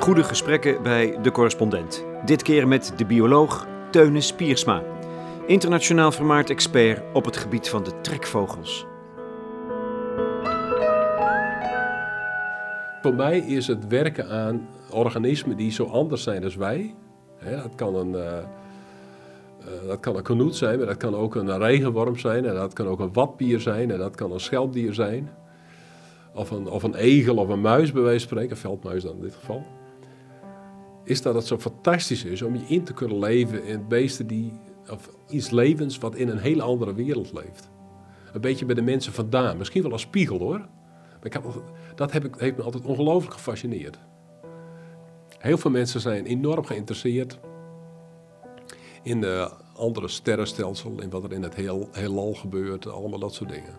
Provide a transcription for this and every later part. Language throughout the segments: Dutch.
Goede gesprekken bij de correspondent. Dit keer met de bioloog Teune Spiersma. Internationaal vermaard expert op het gebied van de trekvogels. Voor mij is het werken aan organismen die zo anders zijn als wij. Dat kan een, uh, dat kan een knoet zijn, maar dat kan ook een regenworm zijn. En dat kan ook een watbier zijn. En dat kan een schelpdier zijn. Of een, of een egel of een muis bij wijze van spreken. Een veldmuis dan in dit geval. Is dat het zo fantastisch is om je in te kunnen leven in beesten die... Of iets levens wat in een hele andere wereld leeft. Een beetje bij de mensen vandaan. Misschien wel als spiegel hoor. Maar heb, dat heb heeft me altijd ongelooflijk gefascineerd. Heel veel mensen zijn enorm geïnteresseerd in de andere sterrenstelsel, in wat er in het heel, heelal gebeurt, allemaal dat soort dingen.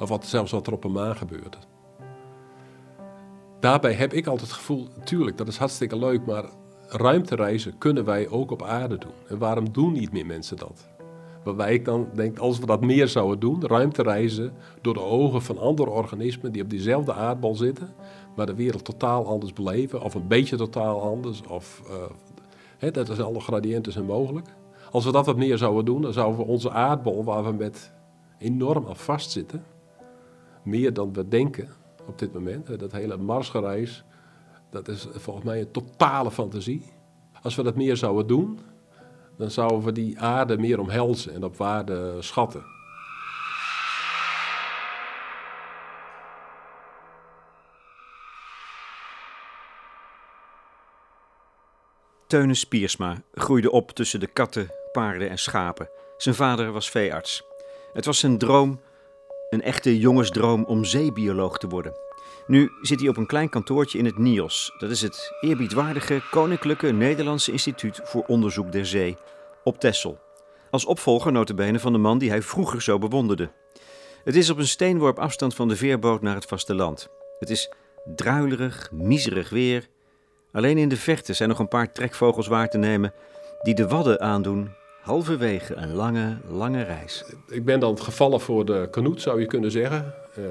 Of wat, zelfs wat er op een maan gebeurt. Daarbij heb ik altijd het gevoel, natuurlijk, dat is hartstikke leuk, maar ruimtereizen kunnen wij ook op aarde doen. En waarom doen niet meer mensen dat? Waarbij ik dan denk, als we dat meer zouden doen, ruimtereizen door de ogen van andere organismen die op diezelfde aardbol zitten, maar de wereld totaal anders beleven, of een beetje totaal anders, of hè, dat is alle gradiënten zijn mogelijk. Als we dat wat meer zouden doen, dan zouden we onze aardbol, waar we met enorm aan vastzitten, meer dan we denken op dit moment, dat hele Marsgereis, dat is volgens mij een totale fantasie. Als we dat meer zouden doen, dan zouden we die aarde meer omhelzen en op waarde schatten. Teune Spiersma groeide op tussen de katten, paarden en schapen. Zijn vader was veearts. Het was zijn droom, een echte jongensdroom om zeebioloog te worden. Nu zit hij op een klein kantoortje in het NIOS. Dat is het eerbiedwaardige Koninklijke Nederlandse Instituut voor Onderzoek der Zee op Texel. Als opvolger notabene van de man die hij vroeger zo bewonderde. Het is op een steenworp afstand van de veerboot naar het vasteland. Het is druilerig, miserig weer. Alleen in de verte zijn nog een paar trekvogels waar te nemen die de wadden aandoen. Halverwege een lange, lange reis. Ik ben dan gevallen voor de kanoet, zou je kunnen zeggen. Uh,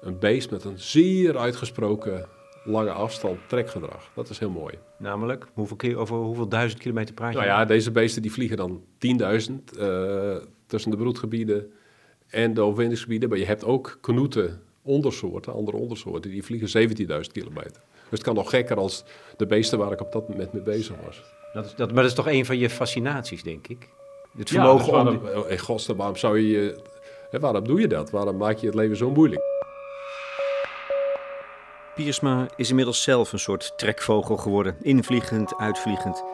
een beest met een zeer uitgesproken lange afstand trekgedrag. Dat is heel mooi. Namelijk, hoeveel keer, over hoeveel duizend kilometer praat je? Nou ja, deze beesten die vliegen dan 10.000 uh, tussen de broedgebieden en de overwinningsgebieden. Maar je hebt ook knoeten ondersoorten, andere ondersoorten, die vliegen 17.000 kilometer. Dus het kan nog gekker als de beesten waar ik op dat moment mee bezig was. Dat is, dat, maar dat is toch een van je fascinaties, denk ik? Het vermogen ja, dus waarom, om... In godsnaam, waarom zou je... Hè, waarom doe je dat? Waarom maak je het leven zo moeilijk? Piersma is inmiddels zelf een soort trekvogel geworden, invliegend, uitvliegend.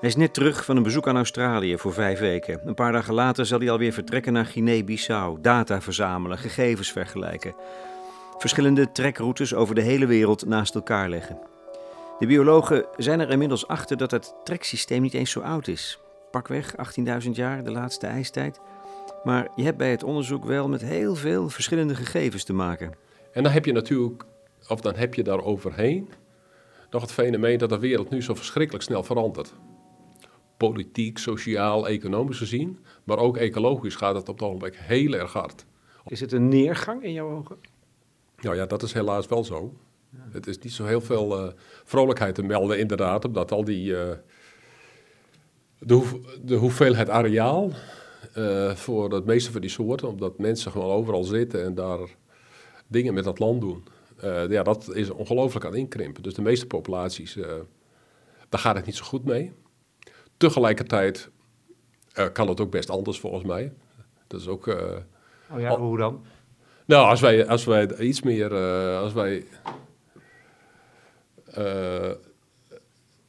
Hij is net terug van een bezoek aan Australië voor vijf weken. Een paar dagen later zal hij alweer vertrekken naar Guinea-Bissau, data verzamelen, gegevens vergelijken. Verschillende trekroutes over de hele wereld naast elkaar leggen. De biologen zijn er inmiddels achter dat het treksysteem niet eens zo oud is. Pakweg 18.000 jaar, de laatste ijstijd. Maar je hebt bij het onderzoek wel met heel veel verschillende gegevens te maken. En dan heb je natuurlijk of dan heb je daar overheen nog het fenomeen dat de wereld nu zo verschrikkelijk snel verandert. Politiek, sociaal, economisch gezien, maar ook ecologisch gaat het op het ogenblik heel erg hard. Is het een neergang in jouw ogen? Nou ja, dat is helaas wel zo. Het is niet zo heel veel uh, vrolijkheid te melden, inderdaad, omdat al die. Uh, de, de, hoeveelheid areaal uh, voor het meeste van die soorten, omdat mensen gewoon overal zitten en daar dingen met dat land doen. Ja, dat is ongelooflijk aan inkrimpen. Dus de meeste populaties, daar gaat het niet zo goed mee. Tegelijkertijd kan het ook best anders volgens mij. Dat is ook... oh ja, hoe dan? Nou, als wij, als wij iets meer... als wij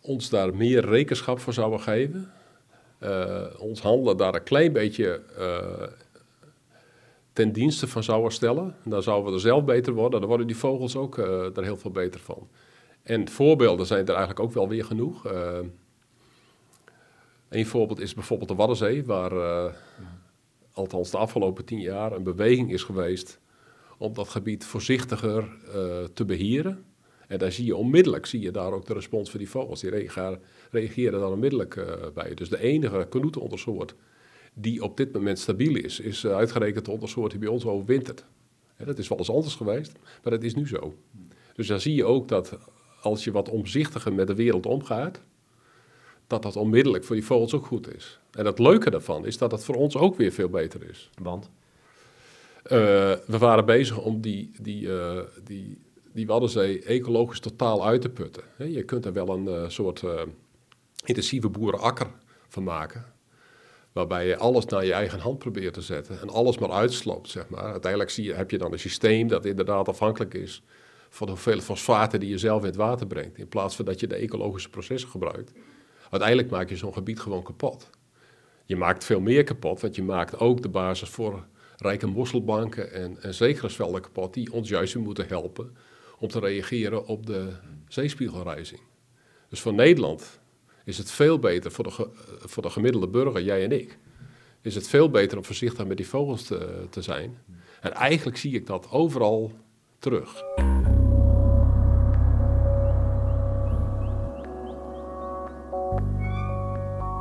ons daar meer rekenschap voor zouden geven... ons handelen daar een klein beetje ten dienste van zouden stellen. Dan zouden we er zelf beter worden. Dan worden die vogels ook uh, er heel veel beter van. En voorbeelden zijn er eigenlijk ook wel weer genoeg. Uh, een voorbeeld is bijvoorbeeld de Waddenzee, waar althans de afgelopen tien jaar een beweging is geweest om dat gebied voorzichtiger te beheren. En daar zie je onmiddellijk, zie je daar ook de respons van die vogels. Die reageren, reageren daar onmiddellijk bij. Dus de enige knoetenondersoort die op dit moment stabiel is, is uh, uitgerekend de ondersoort die bij ons overwintert. Ja, dat is wel eens anders geweest, maar dat is nu zo. Dus dan zie je ook dat als je wat omzichtiger met de wereld omgaat, dat dat onmiddellijk voor die vogels ook goed is. En het leuke daarvan is dat het voor ons ook weer veel beter is. Want? Uh, we waren bezig om die, die, uh, die, die Waddenzee ecologisch totaal uit te putten. Je kunt er wel een uh, soort intensieve boerenakker van maken. Waarbij je alles naar je eigen hand probeert te zetten en alles maar uitsloopt, zeg maar. Uiteindelijk zie je, heb je dan een systeem dat inderdaad afhankelijk is van de hoeveelheid fosfaten die je zelf in het water brengt. In plaats van dat je de ecologische processen gebruikt. Uiteindelijk maak je zo'n gebied gewoon kapot. Je maakt veel meer kapot, want je maakt ook de basis voor rijke mosselbanken en, en kapot, die ons juist moeten helpen om te reageren op de zeespiegelrijzing. Dus voor Nederland is het veel beter, voor de, voor de gemiddelde burger, jij en ik, is het veel beter om voorzichtig met die vogels te, te zijn. En eigenlijk zie ik dat overal terug.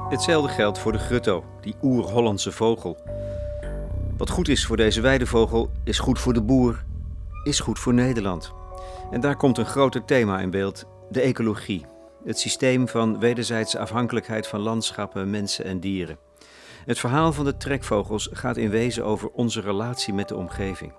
Hetzelfde geldt voor de grutto, die oer-Hollandse vogel. Wat goed is voor deze weidevogel, is goed voor de boer, is goed voor Nederland. En daar komt een groter thema in beeld: de ecologie. Het systeem van wederzijdse afhankelijkheid van landschappen, mensen en dieren. Het verhaal van de trekvogels gaat in wezen over onze relatie met de omgeving.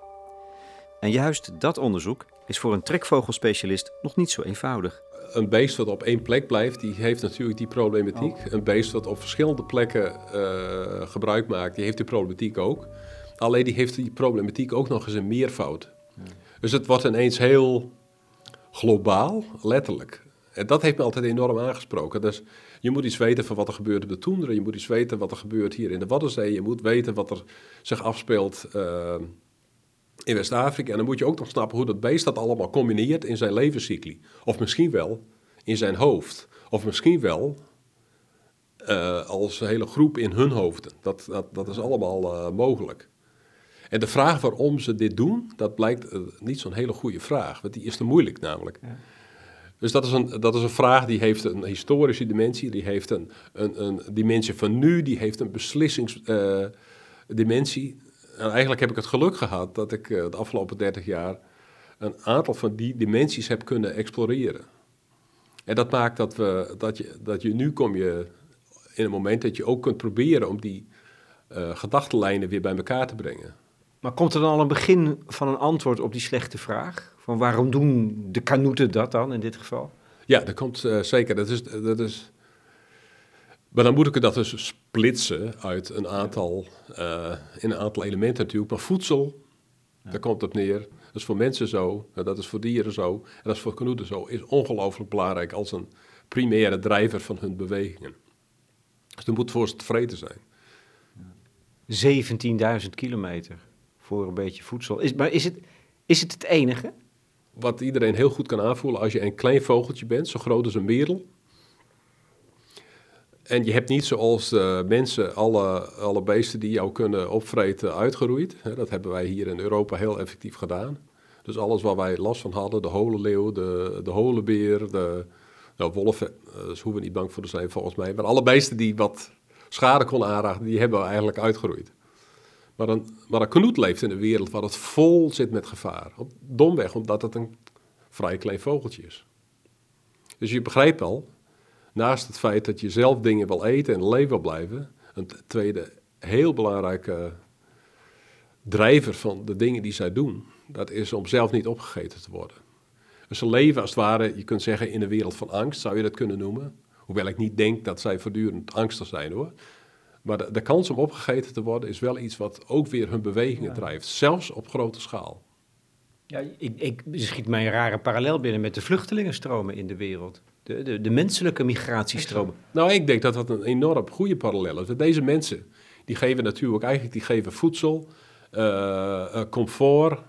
En juist dat onderzoek is voor een trekvogelspecialist nog niet zo eenvoudig een beest wat op één plek blijft, die heeft natuurlijk die problematiek. Oh. Een beest wat op verschillende plekken uh, gebruik maakt, die heeft die problematiek ook. Alleen die heeft die problematiek ook nog eens een meervoud. Dus het wordt ineens heel globaal, letterlijk. En dat heeft me altijd enorm aangesproken. Dus je moet iets weten van wat er gebeurt op de toendra. Je moet iets weten wat er gebeurt hier in de Waddenzee. Je moet weten wat er zich afspeelt uh, in West-Afrika. En dan moet je ook nog snappen hoe dat beest dat allemaal combineert in zijn levenscycli. Of misschien wel in zijn hoofd. Of misschien wel uh, als hele groep in hun hoofden. Dat, dat, dat is allemaal uh, mogelijk. En de vraag waarom ze dit doen, dat blijkt uh, niet zo'n hele goede vraag. Want die is te moeilijk namelijk. Ja. Dus dat is, een, dat is een vraag die heeft een historische dimensie, die heeft een, een, een dimensie van nu, die heeft een beslissingsdimensie en eigenlijk heb ik het geluk gehad dat ik uh, de afgelopen 30 jaar een aantal van die dimensies heb kunnen exploreren. En dat maakt dat, we, dat, je, dat je nu kom je in een moment dat je ook kunt proberen om die uh, gedachtenlijnen weer bij elkaar te brengen. Maar komt er dan al een begin van een antwoord op die slechte vraag? Van waarom doen de kanoeten dat dan in dit geval? Ja, dat komt uh, zeker. Dat is, dat is maar dan moet ik dat dus splitsen uit een aantal, uh, in een aantal elementen natuurlijk. Maar voedsel, daar komt het neer. Dat is voor mensen zo, dat is voor dieren zo, en dat is voor kanoeten zo. Is ongelooflijk belangrijk als een primaire drijver van hun bewegingen. Dus er moet voor ze tevreden zijn. 17.000 kilometer voor een beetje voedsel. Is, maar is het, is het het enige? Wat iedereen heel goed kan aanvoelen als je een klein vogeltje bent, zo groot als een merel en je hebt niet zoals uh, mensen alle, alle beesten die jou kunnen opvreten uitgeroeid. dat hebben wij hier in Europa heel effectief gedaan. Dus alles waar wij last van hadden, de holenleeuw, de, de holenbeer, de nou, wolven, uh, daar hoeven we niet bang voor te zijn volgens mij. Maar alle beesten die wat schade konden aanraken, die hebben we eigenlijk uitgeroeid. Maar een, een knoet leeft in een wereld waar het vol zit met gevaar. domweg omdat het een vrij klein vogeltje is. Dus je begrijpt al, naast het feit dat je zelf dingen wil eten en leven wil blijven, een tweede heel belangrijke drijver van de dingen die zij doen, dat is om zelf niet opgegeten te worden. Dus ze leven als het ware, je kunt zeggen, in een wereld van angst, zou je dat kunnen noemen. Hoewel ik niet denk dat zij voortdurend angstig zijn hoor. Maar de, de kans om opgegeten te worden is wel iets wat ook weer hun bewegingen drijft, zelfs op grote schaal. Ja, ik, ik schiet mij een rare parallel binnen met de vluchtelingenstromen in de wereld de, de, de menselijke migratiestromen. Nou, ik denk dat dat een enorm goede parallel is. Deze mensen, die geven natuurlijk eigenlijk die geven voedsel, uh, comfort,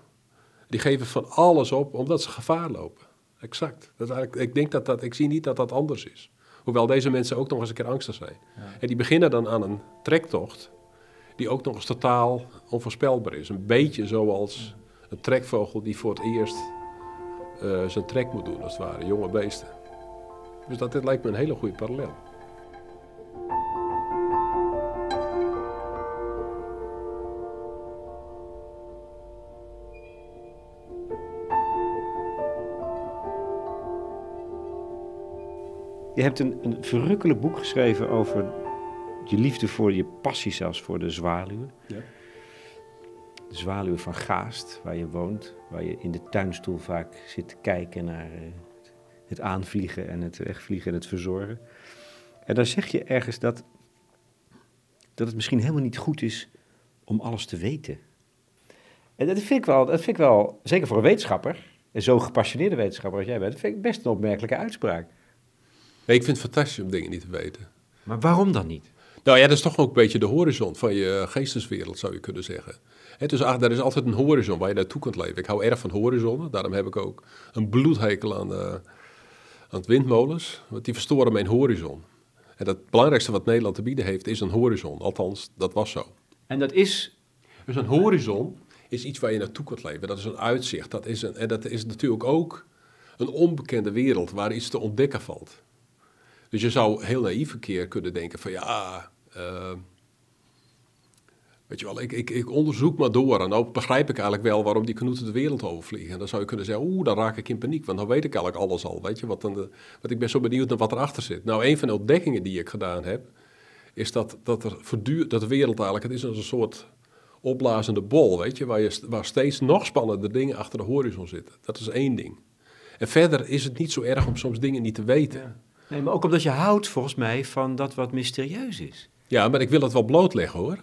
die geven van alles op omdat ze gevaar lopen. Exact. Dat ik denk dat dat, ik zie niet dat dat anders is. Hoewel deze mensen ook nog eens een keer angstig zijn. En die beginnen dan aan een trektocht die ook nog eens totaal onvoorspelbaar is. Een beetje zoals een trekvogel die voor het eerst uh, zijn trek moet doen, als het ware, jonge beesten. Dus dat dit lijkt me een hele goede parallel. Je hebt een, een verrukkelijk boek geschreven over je liefde voor, je passie zelfs voor de zwaluwen. Ja. De zwaluwen van Gaast, waar je woont. Waar je in de tuinstoel vaak zit te kijken naar eh, het aanvliegen en het wegvliegen en het verzorgen. En dan zeg je ergens dat, dat het misschien helemaal niet goed is om alles te weten. En dat vind ik wel, dat vind ik wel zeker voor een wetenschapper, en zo'n gepassioneerde wetenschapper als jij bent, vind ik best een opmerkelijke uitspraak. Nee, ik vind het fantastisch om dingen niet te weten. Maar waarom dan niet? Nou ja, dat is toch ook een beetje de horizon van je geesteswereld, zou je kunnen zeggen. He, dus er is altijd een horizon waar je naartoe kunt leven. Ik hou erg van horizonnen, daarom heb ik ook een bloedhekel aan, uh, aan het windmolens, want die verstoren mijn horizon. En het belangrijkste wat Nederland te bieden heeft, is een horizon. Althans, dat was zo. En dat is... Dus een horizon is iets waar je naartoe kunt leven. Dat is een uitzicht. Dat is een, en dat is natuurlijk ook een onbekende wereld waar iets te ontdekken valt. Dus je zou heel naïef een keer kunnen denken van ja, uh, weet je wel, ik, ik, ik, onderzoek maar door. En dan begrijp ik eigenlijk wel waarom die knoeten de wereld overvliegen. En dan zou je kunnen zeggen, oeh, dan raak ik in paniek, want dan weet ik eigenlijk alles al. Weet je, wat dan wat ik ben zo benieuwd naar wat erachter zit. Nou, een van de ontdekkingen die ik gedaan heb, is dat, dat, er voortdurend, dat de wereld eigenlijk, het is als een soort opblazende bol, weet je, waar, je, waar steeds nog spannender dingen achter de horizon zitten. Dat is één ding. En verder is het niet zo erg om soms dingen niet te weten. Nee, maar ook omdat je houdt volgens mij van dat wat mysterieus is. Ja, maar ik wil het wel blootleggen hoor.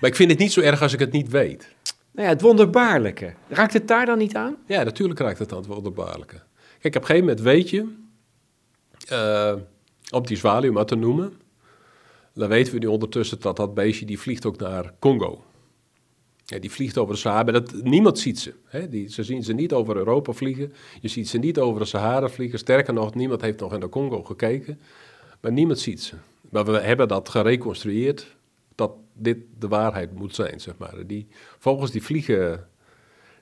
Maar ik vind het niet zo erg als ik het niet weet. Nou ja, het wonderbaarlijke. Raakt het daar dan niet aan? Ja, natuurlijk raakt het aan het wonderbaarlijke. Kijk, op een gegeven moment weet je, uh, op die zwaluw maar te noemen, dan weten we nu ondertussen dat dat beestje die vliegt ook naar Congo. Ja, die vliegt over de Sahara. Dat, niemand ziet ze. Hè? Die, ze zien ze niet over Europa vliegen. Je ziet ze niet over de Sahara vliegen. Sterker nog, niemand heeft nog in de Congo gekeken. Maar niemand ziet ze. Maar we hebben dat gereconstrueerd dat dit de waarheid moet zijn, zeg maar. Die die vliegen,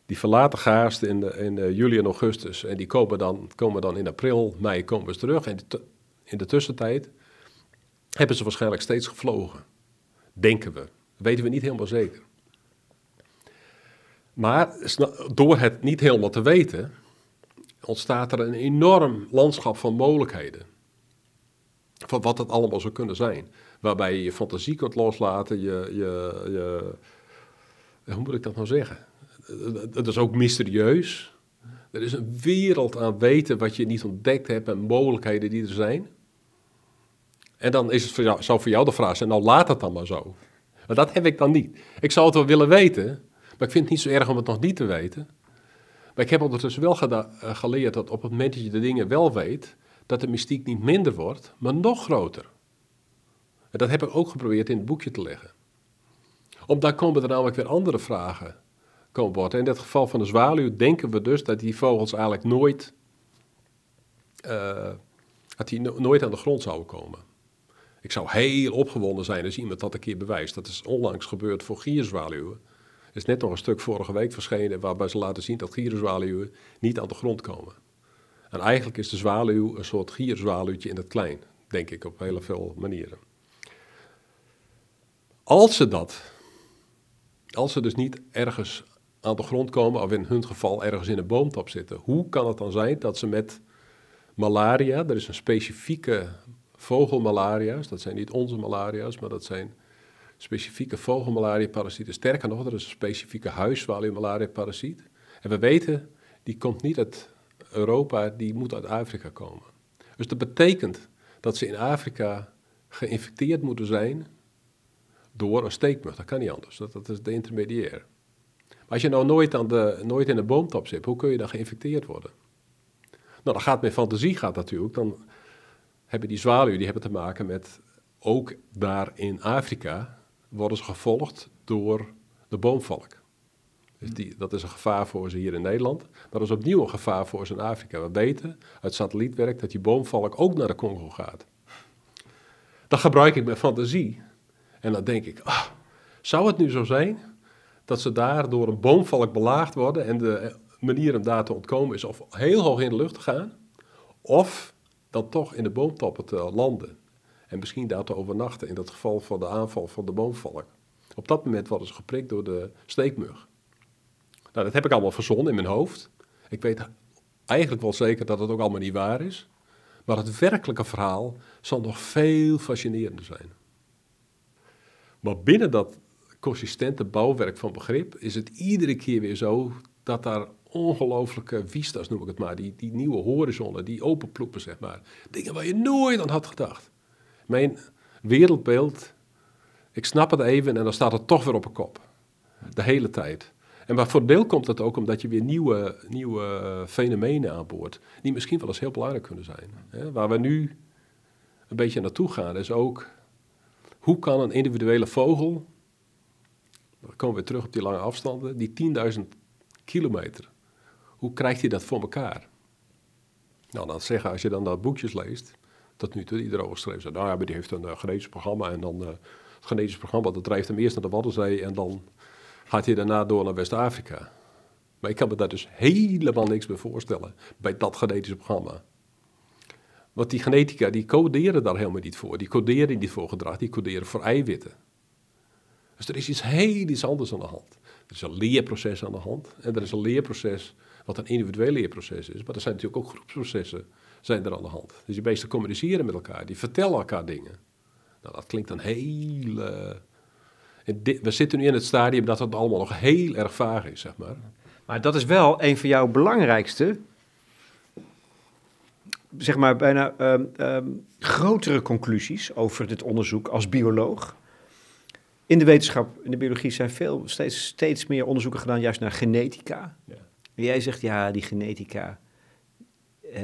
die verlaten Gaast in, de, in de juli en augustus. En die komen dan, komen dan in april, mei komen ze terug. En in de tussentijd hebben ze waarschijnlijk steeds gevlogen. Denken we. Dat weten we niet helemaal zeker. Maar door het niet helemaal te weten, ontstaat er een enorm landschap van mogelijkheden. Van wat het allemaal zou kunnen zijn. Waarbij je je fantasie kunt loslaten, je, je, je hoe moet ik dat nou zeggen? Het is ook mysterieus. Er is een wereld aan weten wat je niet ontdekt hebt en mogelijkheden die er zijn. En dan is het voor jou, zou voor jou de vraag zijn, nou laat het dan maar zo. Maar dat heb ik dan niet. Ik zou het wel willen weten, maar ik vind het niet zo erg om het nog niet te weten. Maar ik heb ondertussen wel eh, geleerd dat op het moment dat je de dingen wel weet, dat de mystiek niet minder wordt, maar nog groter. En dat heb ik ook geprobeerd in het boekje te leggen. Om daar komen er namelijk weer andere vragen komen worden. In het geval van de zwaluw denken we dus dat die vogels eigenlijk nooit, uh, dat die nooit aan de grond zouden komen. Ik zou heel opgewonden zijn als iemand dat een keer bewijst. Dat is onlangs gebeurd voor gierzwaluwen. Is net nog een stuk vorige week verschenen waarbij ze laten zien dat gierzwaluwen niet aan de grond komen. En eigenlijk is de zwaluw een soort gierzwaluwtje in het klein, denk ik, op heel veel manieren. Als ze dat, als ze dus niet ergens aan de grond komen, of in hun geval ergens in een boomtop zitten, hoe kan het dan zijn dat ze met malaria, er is een specifieke vogelmalaria's, dat zijn niet onze malaria's, maar dat zijn specifieke vogelmalaria-parasieten. Sterker nog, er is een specifieke huiszwaluw-malaria-parasiet. En we weten, die komt niet uit Europa, die moet uit Afrika komen. Dus dat betekent dat ze in Afrika geïnfecteerd moeten zijn door een steekmug. Dat kan niet anders. Dat, is de intermediair. Maar als je nou nooit, aan de, nooit in een boomtop zit, hoe kun je dan geïnfecteerd worden? Nou, dan gaat met fantasie gaat natuurlijk. Dan hebben die zwaluwen die hebben te maken met ook daar in Afrika worden ze gevolgd door de boomvalk. Dus die, dat is een gevaar voor ze hier in Nederland. Dat is opnieuw een gevaar voor ze in Afrika. We weten uit satellietwerk dat die boomvalk ook naar de Congo gaat. Dan gebruik ik mijn fantasie. En dan denk ik, ah, zou het nu zo zijn dat ze daar door een boomvalk belaagd worden en de manier om daar te ontkomen is of heel hoog in de lucht te gaan, of dan toch in de boomtoppen te landen. En misschien daar te overnachten in dat geval van de aanval van de boomvalk. Op dat moment worden ze geprikt door de steekmug. Nou, dat heb ik allemaal verzonnen in mijn hoofd. Ik weet eigenlijk wel zeker dat het ook allemaal niet waar is. Maar het werkelijke verhaal zal nog veel fascinerender zijn. Maar binnen dat consistente bouwwerk van begrip is het iedere keer weer zo dat daar ongelooflijke vistas, noem ik het maar, die, die nieuwe horizonnen, die openploepen, zeg maar. Dingen waar je nooit aan had gedacht. Mijn wereldbeeld, ik snap het even en dan staat het toch weer op een kop. De hele tijd. En maar voor deel komt dat ook omdat je weer nieuwe, nieuwe fenomenen aanboort, die misschien wel eens heel belangrijk kunnen zijn. Hè? Waar we nu een beetje naartoe gaan, is ook hoe kan een individuele vogel, dan komen we weer terug op die lange afstanden, die 10.000 kilometer, hoe krijgt hij dat voor elkaar? Nou, dan zeggen, als je dan dat boekjes leest, tot nu toe iedereen geschreven zegt, nou ja, maar die heeft een uh, genetisch programma en dan uh, het genetisch programma, dat drijft hem eerst naar de Waddenzee en dan gaat hij daarna door naar West-Afrika. Maar ik kan me daar dus helemaal niks bij voorstellen, bij dat genetische programma. Want die genetica, die coderen daar helemaal niet voor. Die coderen niet voor gedrag, die coderen voor eiwitten. Dus er is iets heel iets anders aan de hand. Er is een leerproces aan de hand. En er is een leerproces wat een individueel leerproces is. Maar er zijn natuurlijk ook groepsprocessen zijn er aan de hand. Dus die beesten communiceren met elkaar. Die vertellen elkaar dingen. Nou, dat klinkt een hele... We zitten nu in het stadium dat het allemaal nog heel erg vaag is, zeg maar. Maar dat is wel een van jouw belangrijkste zeg maar, bijna um, um, grotere conclusies over dit onderzoek als bioloog. In de wetenschap, in de biologie, zijn veel, steeds, steeds meer onderzoeken gedaan juist naar genetica. Ja. En jij zegt, ja, die genetica,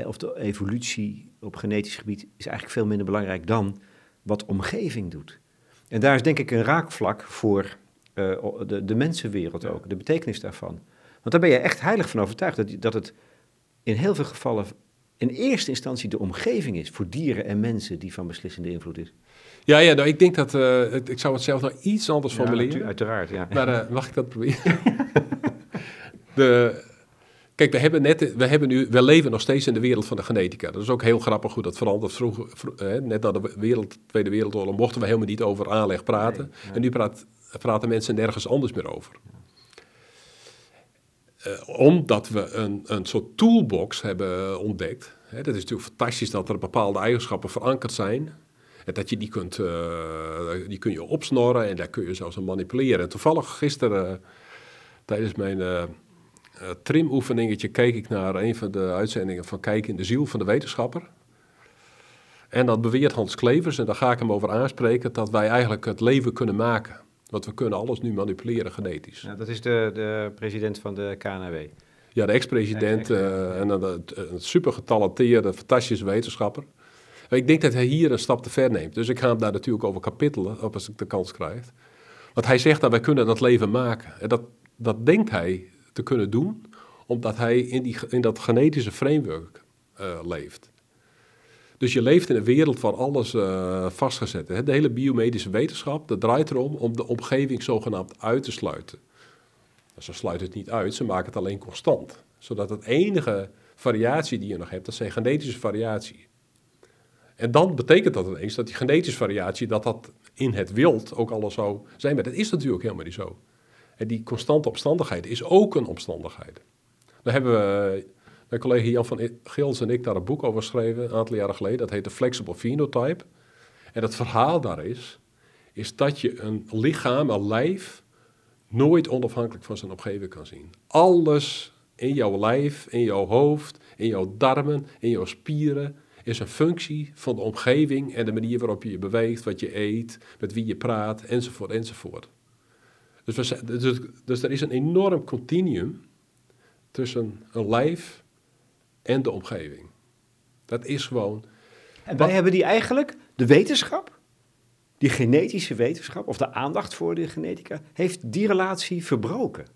of de evolutie op genetisch gebied, is eigenlijk veel minder belangrijk dan wat omgeving doet. En daar is denk ik een raakvlak voor uh, de, de mensenwereld ook, de betekenis daarvan. Want daar ben je echt heilig van overtuigd, dat, dat het in heel veel gevallen in eerste instantie de omgeving is voor dieren en mensen die van beslissende invloed is. Ja, ja nou, ik denk dat, uh, ik zou het zelf nog iets anders ja, formuleren. Uiteraard, ja. Maar uh, mag ik dat proberen? de, kijk, we hebben, net, we hebben nu, we leven nog steeds in de wereld van de genetica. Dat is ook heel grappig hoe dat verandert. Vroeger, vroeg, net na de wereld, Tweede Wereldoorlog mochten we helemaal niet over aanleg praten. Nee, nee. En nu praat, praten mensen nergens anders meer over. Uh, omdat we een, een soort toolbox hebben ontdekt. Hè, dat is natuurlijk fantastisch dat er bepaalde eigenschappen verankerd zijn. En dat je die kunt, uh, die kun je opsnorren en daar kun je zelfs aan manipuleren. En toevallig gisteren uh, tijdens mijn trimoefeningetje keek ik naar een van de uitzendingen van Kijk in de ziel van de wetenschapper. En dat beweert Hans Klevers, en daar ga ik hem over aanspreken, dat wij eigenlijk het leven kunnen maken. Want we kunnen alles nu manipuleren genetisch. Ja, dat is de, de president van de KNW. Ja, de ex-president uh, en een, een super getalenteerde, fantastische wetenschapper. Ik denk dat hij hier een stap te ver neemt. Dus ik ga hem daar natuurlijk over kapitelen, op als ik de kans krijg. Want hij zegt dat wij kunnen dat leven maken. En dat, dat denkt hij te kunnen doen, omdat hij in, die, in dat genetische framework uh, leeft. Dus je leeft in een wereld waar alles uh, vastgezet is. De hele biomedische wetenschap, dat draait erom om de omgeving zogenaamd uit te sluiten. Ze sluiten het niet uit, ze maken het alleen constant. Zodat het enige variatie die je nog hebt, dat zijn genetische variatie. En dan betekent dat ineens dat die genetische variatie, dat dat in het wild ook alles zou zijn. Maar dat is natuurlijk helemaal niet zo. Die constante omstandigheid is ook een omstandigheid. Dan hebben we mijn collega Jan van Gils en ik daar een boek over geschreven, een aantal jaren geleden. Dat heet de Flexible Phenotype. En het verhaal daar is, is dat je een lichaam, een lijf, nooit onafhankelijk van zijn omgeving kan zien. Alles in jouw lijf, in jouw hoofd, in jouw darmen, in jouw spieren is een functie van de omgeving en de manier waarop je je beweegt, wat je eet, met wie je praat, enzovoort, enzovoort. Dus, we, dus, dus er is een enorm continuum tussen een lijf en de omgeving. Dat is gewoon. En wij hebben die eigenlijk, de wetenschap, die genetische wetenschap, of de aandacht voor de genetica, heeft die relatie verbroken.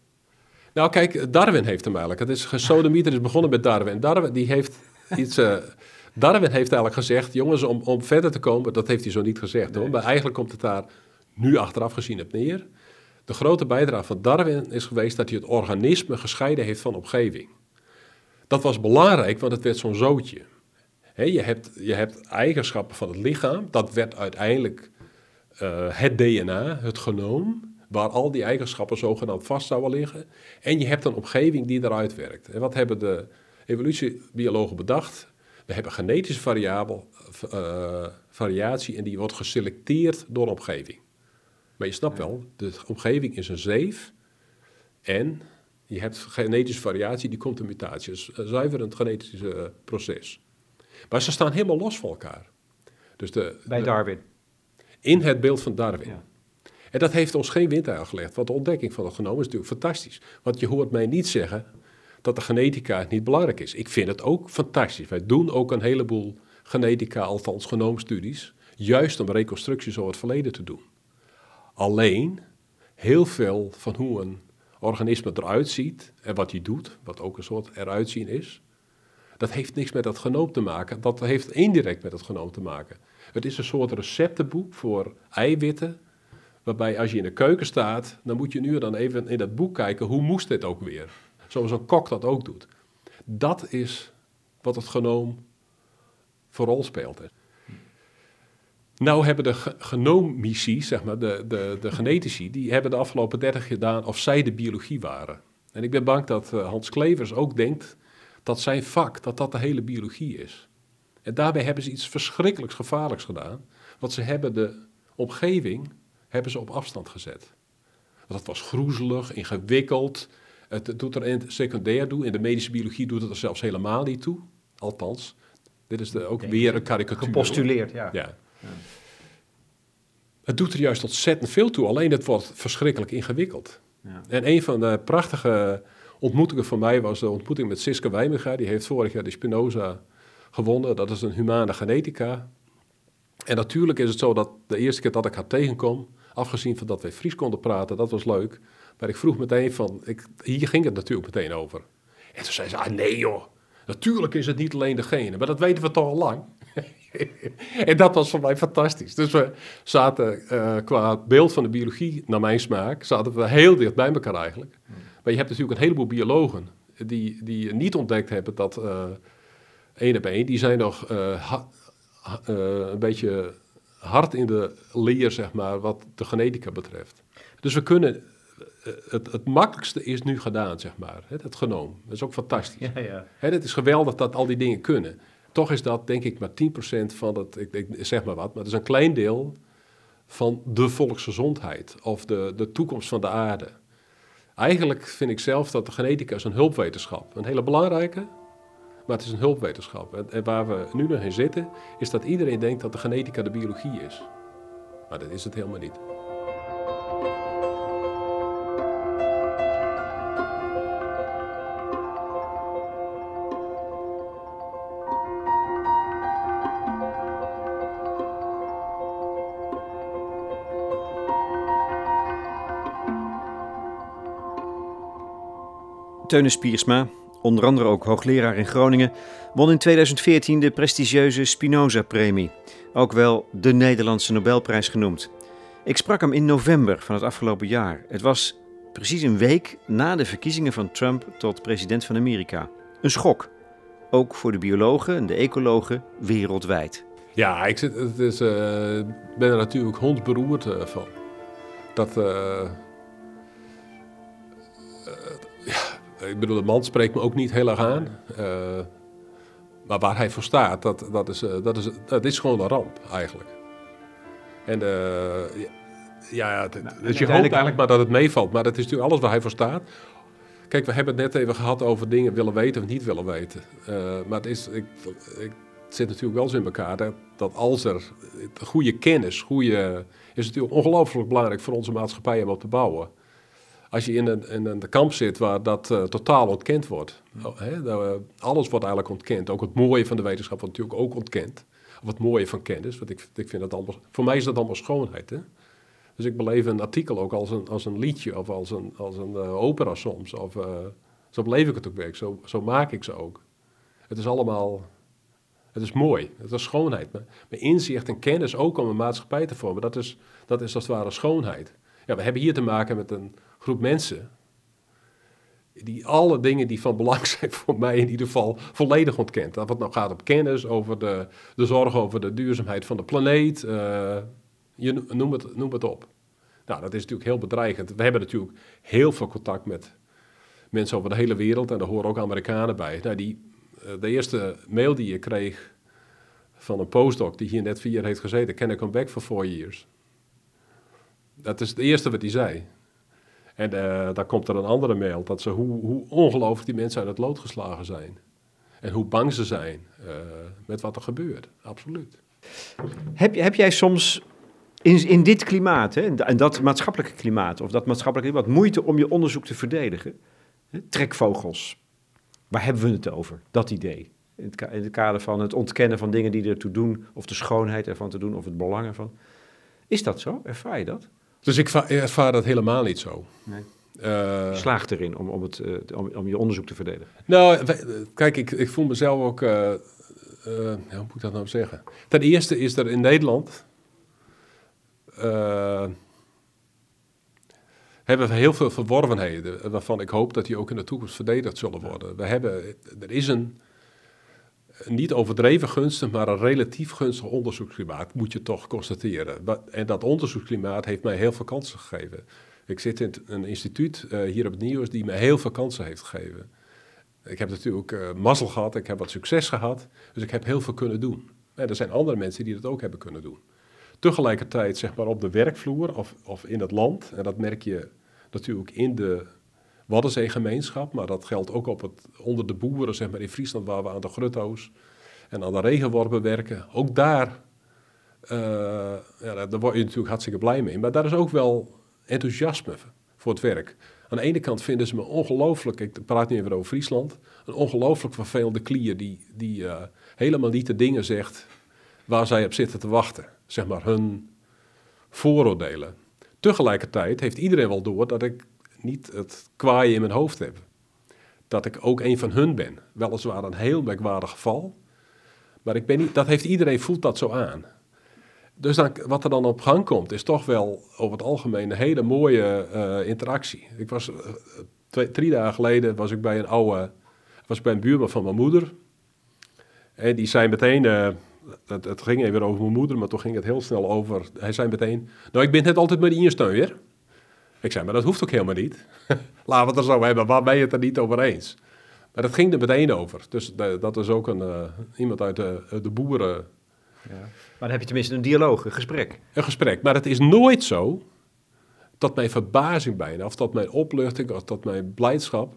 Nou, kijk, Darwin heeft hem eigenlijk. Het is gesodemieter is begonnen met Darwin. Darwin die heeft iets. Uh, Darwin heeft eigenlijk gezegd, jongens, om, om verder te komen, dat heeft hij zo niet gezegd nee. hoor, maar eigenlijk komt het daar nu achteraf gezien op neer. De grote bijdrage van Darwin is geweest dat hij het organisme gescheiden heeft van omgeving. Dat was belangrijk, want het werd zo'n zootje. je, hebt, je hebt eigenschappen van het lichaam, dat werd uiteindelijk uh, het DNA, het genoom, waar al die eigenschappen zogenaamd vast zouden liggen. En je hebt een omgeving die eruit werkt. En wat hebben de evolutiebiologen bedacht? We hebben genetische variabel, uh, variatie en die wordt geselecteerd door de omgeving. Maar je snapt wel, de omgeving is een zeef en je hebt genetische variatie, die komt een mutatie. Het is een zuiverend genetisch proces. Maar ze staan helemaal los van elkaar. Dus de, Bij Darwin? In het beeld van Darwin. Ja. En dat heeft ons geen wind aangelegd, want de ontdekking van het genoom is natuurlijk fantastisch. Want je hoort mij niet zeggen dat de genetica niet belangrijk is. Ik vind het ook fantastisch. Wij doen ook een heleboel genetica, althans genoomstudies, juist om reconstructies over het verleden te doen. Alleen, heel veel van hoe een organisme eruit ziet en wat hij doet, wat ook een soort eruit zien is, dat heeft niks met dat genoom te maken. Dat heeft indirect met het genoom te maken. Het is een soort receptenboek voor eiwitten, waarbij als je in de keuken staat, dan moet je nu dan even in dat boek kijken, hoe moest dit ook weer? Zoals een kok dat ook doet. Dat is wat het genoom voor rol speelt. Nou hebben de ge zeg maar, de, de, de genetici, die hebben de afgelopen 30 gedaan of zij de biologie waren. En ik ben bang dat uh, Hans Klevers ook denkt dat zijn vak, dat dat de hele biologie is. En daarbij hebben ze iets verschrikkelijks gevaarlijks gedaan. Want ze hebben de omgeving hebben ze op afstand gezet. Want dat was groezelig, ingewikkeld. Het doet er in het secundair toe. In de medische biologie doet het er zelfs helemaal niet toe. Althans, dit is de, ook weer een karikatuur. Gepostuleerd, ja. ja. Het doet er juist ontzettend veel toe, alleen het wordt verschrikkelijk ingewikkeld. Ja. En een van de prachtige ontmoetingen voor mij was de ontmoeting met Siska Wijmega. Die heeft vorig jaar de Spinoza gewonnen. Dat is een humane genetica. En natuurlijk is het zo dat de eerste keer dat ik haar tegenkom, afgezien van dat wij Fries konden praten, dat was leuk. Maar ik vroeg meteen van, ik, hier ging het natuurlijk meteen over. En toen zei ze, ah nee joh, natuurlijk is het niet alleen degene, maar dat weten we toch al lang. en dat was voor mij fantastisch. Dus we zaten uh, qua beeld van de biologie, naar mijn smaak, zaten we heel dicht bij elkaar eigenlijk. Maar je hebt natuurlijk een heleboel biologen die, die niet ontdekt hebben dat uh, één op één, die zijn nog uh, een beetje hard in de leer, zeg maar, wat de genetica betreft. Dus we kunnen het, het, makkelijkste is nu gedaan, zeg maar. Het, het genoom. Dat is ook fantastisch. Ja, ja. het is geweldig dat al die dingen kunnen. Toch is dat, denk ik, maar 10% van ik, ik, zeg maar wat, maar het is een klein deel van de volksgezondheid of de, de toekomst van de aarde. Eigenlijk vind ik zelf dat de genetica is een hulpwetenschap. Een hele belangrijke, maar het is een hulpwetenschap. En, en waar we nu nog in zitten, is dat iedereen denkt dat de genetica de biologie is. Maar dat is het helemaal niet. Teune Spiersma, onder andere ook hoogleraar in Groningen, won in 2014 de prestigieuze Spinoza-premie, ook wel de Nederlandse Nobelprijs genoemd. Ik sprak hem in november van het afgelopen jaar. Het was precies een week na de verkiezingen van Trump tot president van Amerika. Een schok, ook voor de biologen en de ecologen wereldwijd. Ja, ik zit, het is, uh, ben er natuurlijk hondberoerd uh, van. Dat, uh, ik bedoel, de man spreekt me ook niet heel erg aan. Uh, maar waar hij voor staat, dat, dat, is, uh, dat, is, dat is gewoon een ramp eigenlijk. En uh, ja, ja het, nou, dus je hoopt eigenlijk maar dat het meevalt. Maar dat is natuurlijk alles waar hij voor staat. Kijk, we hebben het net even gehad over dingen willen weten of niet willen weten. maar het, is, ik, ik, het zit natuurlijk wel zo in elkaar dat, dat als er goede kennis, goede, is natuurlijk ongelooflijk belangrijk voor onze maatschappij om op te bouwen als je in een, in een kamp zit waar dat uh, totaal ontkend wordt. Oh, hè, dat, alles wordt eigenlijk ontkend. Ook het mooie van de wetenschap wordt natuurlijk ook ontkend. Of het mooie van kennis. Want ik, ik vind dat allemaal, voor mij is dat allemaal schoonheid. Hè? Dus ik beleef een artikel ook als een, als een liedje of als een, als een uh, opera soms. Of, zo beleef ik het ook weer. Zo, zo maak ik ze ook. Het is allemaal het is mooi, het is schoonheid. Maar, inzicht en kennis ook om een maatschappij te vormen, dat is, dat is als het ware schoonheid. Ja, we hebben hier te maken met een groep mensen die alle dingen die van belang zijn voor mij in ieder geval volledig ontkent. Of het nou gaat op kennis, over de, de zorg over de duurzaamheid van de planeet, uh, je, noem, het, noem het op. Nou, dat is natuurlijk heel bedreigend. We hebben natuurlijk heel veel contact met mensen over de hele wereld en daar horen ook Amerikanen bij. Nou, die, de eerste mail die je kreeg van een postdoc die hier net vier jaar heeft gezeten, can I come back for four years? Dat is het eerste wat hij zei. En uh, dan komt er een andere mail, dat ze hoe, hoe ongelooflijk die mensen uit het lood geslagen zijn. En hoe bang ze zijn uh, met wat er gebeurt, absoluut. Heb, heb jij soms in, in dit klimaat, hè, en dat maatschappelijke klimaat, of dat maatschappelijke klimaat, moeite om je onderzoek te verdedigen? Trekvogels, waar hebben we het over? Dat idee. In het, in het, kader van het ontkennen van dingen die ertoe doen, of de schoonheid ervan te doen, of het belang ervan. Is dat zo? Ervaar je dat? Dus ik ervaar dat helemaal niet zo. Nee. Uh, Slaagt erin om, om, het, uh, om, om, je onderzoek te verdedigen? Nou, kijk, ik, ik voel mezelf ook. Uh, hoe moet ik dat nou zeggen? Ten eerste is er in Nederland. hebben we heel veel verworvenheden. waarvan ik hoop dat die ook in de toekomst verdedigd zullen worden. We hebben, er is een niet overdreven gunstig, maar een relatief gunstig onderzoeksklimaat, moet je toch constateren. En dat onderzoeksklimaat heeft mij heel veel kansen gegeven. Ik zit in een instituut uh, hier op het Nieuws die mij heel veel kansen heeft gegeven. Ik heb natuurlijk uh, mazzel gehad, ik heb wat succes gehad, dus ik heb heel veel kunnen doen. En er zijn andere mensen die dat ook hebben kunnen doen. Tegelijkertijd, zeg maar, op de werkvloer of, of in het land, en dat merk je natuurlijk in de Waddenzeegemeenschap, maar dat geldt ook op het, onder de boeren, zeg maar in Friesland, waar we aan de grutto's en aan de regenworpen werken. Ook daar, uh, ja, daar word je natuurlijk hartstikke blij mee. Maar daar is ook wel enthousiasme voor het werk. Aan de ene kant vinden ze me ongelooflijk, ik praat niet even over Friesland, een ongelooflijk vervelende klier die, die uh, helemaal niet de dingen zegt waar zij op zitten te wachten. Zeg maar hun vooroordelen. Tegelijkertijd heeft iedereen wel door dat ik niet het kwaaien in mijn hoofd heb. Dat ik ook een van hun ben. Weliswaar een heel merkwaardig geval. Maar ik ben niet, dat heeft iedereen voelt dat zo aan. Dus wat er dan op gang komt, is toch wel over het algemeen een hele mooie uh, interactie. Ik was uh, twee, drie dagen geleden was ik bij een oude, was bij een buurman van mijn moeder. En die zei meteen, uh, het, het, ging even over mijn moeder, maar toch ging het heel snel over. Hij zei meteen, nou ik ben het altijd met Insteun weer. Ik zei, maar dat hoeft ook helemaal niet. Laten we het er zo hebben, waar ben je het er niet over eens? Maar dat ging er meteen over. Dus dat is ook een, uh, iemand uit de, de boeren. Ja. Maar dan heb je tenminste een dialoog, een gesprek. Een gesprek. Maar het is nooit zo dat mijn verbazing bijna, of dat mijn opluchting, of dat mijn blijdschap,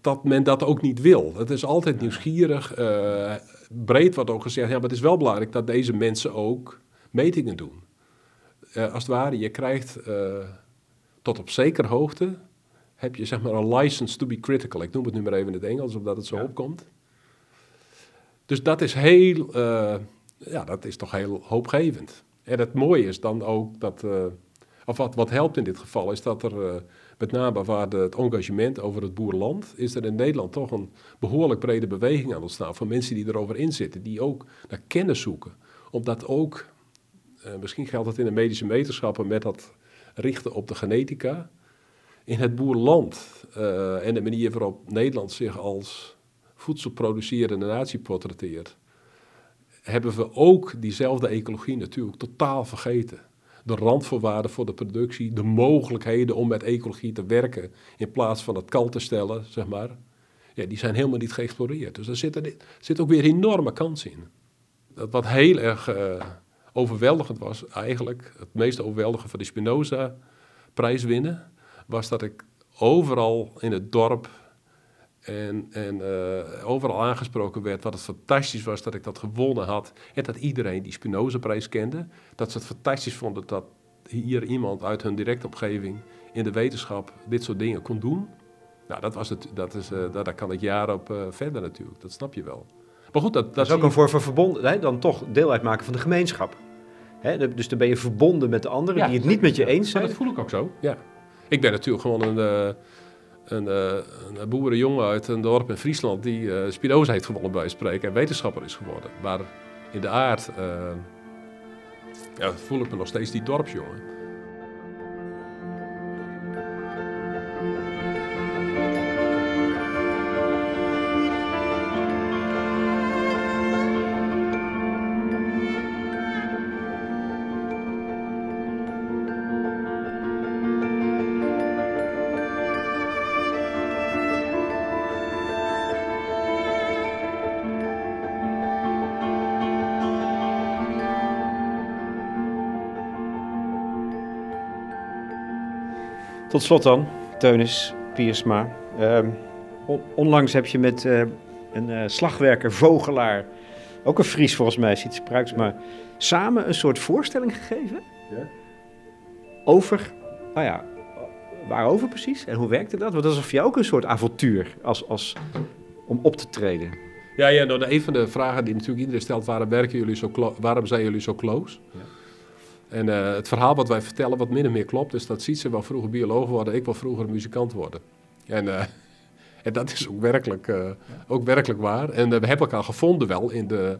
dat men dat ook niet wil. Het is altijd nieuwsgierig. Uh, breed wordt ook gezegd, ja, maar het is wel belangrijk dat deze mensen ook metingen doen. Uh, als het ware, je krijgt uh, tot op zekere hoogte, heb je zeg maar een license to be critical. Ik noem het nu maar even in het Engels, omdat het zo ja. opkomt. Dus dat is heel, uh, ja, dat is toch heel hoopgevend. En het mooie is dan ook dat, of wat, wat helpt in dit geval, is dat er met name waar de, het engagement over het boerenland, is er in Nederland toch een behoorlijk brede beweging aan ontstaan van mensen die erover inzitten, die ook naar kennis zoeken. Omdat ook uh, misschien geldt het in de medische wetenschappen met dat richten op de genetica. In het boerland uh, en de manier waarop Nederland zich als voedselproducerende natie portretteert, hebben we ook diezelfde ecologie natuurlijk totaal vergeten. De randvoorwaarden voor de productie, de mogelijkheden om met ecologie te werken in plaats van het kal te stellen, zeg maar. Ja, die zijn helemaal niet geëxploreerd. Dus er zit, er, zit ook weer enorme kans in. Dat wat heel erg uh, overweldigend was eigenlijk, het meest overweldigende van de Spinoza-prijs winnen, was dat ik overal in het dorp en, en uh, overal aangesproken werd wat het fantastisch was dat ik dat gewonnen had. En dat iedereen die Spinoza-prijs kende, dat ze het fantastisch vonden dat hier iemand uit hun directe omgeving in de wetenschap dit soort dingen kon doen. Nou, dat, was het, dat is, uh, daar kan ik jaren op uh, verder natuurlijk, dat snap je wel. Maar goed, dat, dat, dat is ook een vorm van verbonden, dan toch deel uitmaken van de gemeenschap. Hè, dus dan ben je verbonden met de anderen ja, die het niet met je eens zijn. Maar dat voel ik ook zo, ja. Ik ben natuurlijk gewoon een, uh, een, uh, een boerenjongen uit een dorp in Friesland die uh, Spinoza heeft gewonnen bij spreken en wetenschapper is geworden. Maar in de aard ja, voel ik me nog steeds die dorpsjongen. Tot slot dan, Teunis Piersma. Ehm, on- onlangs heb je met eh, een eh, slagwerker, vogelaar, ook een Fries volgens mij, Sietse Pruiksma, samen een soort voorstelling gegeven Ja. over, nou ja, waarover precies en hoe werkte dat? Want dat is voor jou ook een soort avontuur als, als, om op te treden. Ja, ja nou, een van de vragen die natuurlijk iedereen stelt, waarom, werken jullie zo waarom zijn jullie zo close? Ja. En eh, het verhaal wat wij vertellen, wat min of meer klopt, is dat Sietse wel vroeger bioloog worden, ik wel vroeger muzikant worden. En, eh, en dat is ook werkelijk, eh, ook werkelijk waar. En we hebben elkaar gevonden wel in de,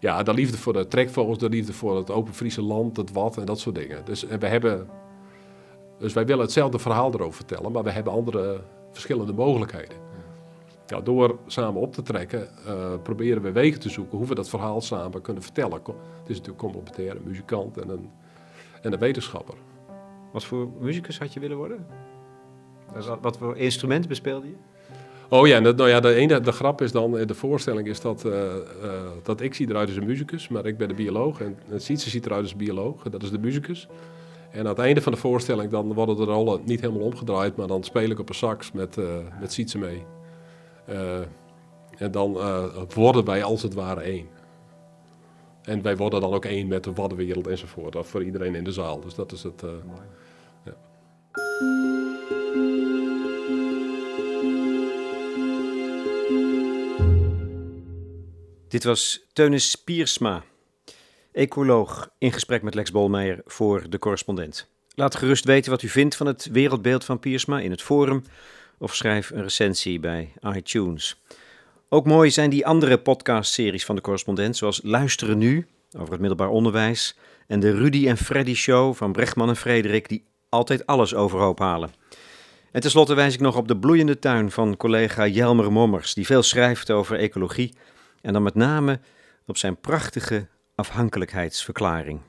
ja, de liefde voor de trekvogels, de liefde voor het open Friese land, het wat en dat soort dingen. Dus en we hebben, dus wij willen hetzelfde verhaal erover vertellen, maar we hebben andere verschillende mogelijkheden. Ja, door samen op te trekken, eh, proberen we wegen te zoeken hoe we dat verhaal samen kunnen vertellen. Het is natuurlijk complementair, een muzikant en een, en een wetenschapper. Wat voor muzikus had je willen worden? Wat, wat voor instrument bespeelde je? Oh ja, nou ja, de, ene, de grap is dan, eh, de voorstelling is dat, eh, eh, dat ik zie eruit als een muzikus, maar ik ben de bioloog. En, en Sietse ziet eruit als een bioloog, en dat is de muzikus. En aan het einde van de voorstelling dan worden de rollen niet helemaal omgedraaid, maar dan speel ik op een sax met, eh met Sietse mee. Eh, en dan eh, worden wij als het ware één. En wij worden dan ook één met de waddenwereld enzovoort, dat voor iedereen in de zaal. Dus dat is het... eh, Dit was Teunis Piersma, ecoloog, in gesprek met Lex Bolmeijer voor De Correspondent. Laat gerust weten wat u vindt van het wereldbeeld van Piersma in het forum of schrijf een recensie bij iTunes. Ook mooi zijn die andere podcastseries van De Correspondent, zoals Luisteren Nu over het middelbaar onderwijs en de Rudy en Freddy Show van Brechtman en Frederik, die altijd alles overhoop halen. En tenslotte wijs ik nog op de bloeiende tuin van collega Jelmer Mommers, die veel schrijft over ecologie en dan met name op zijn prachtige afhankelijkheidsverklaring.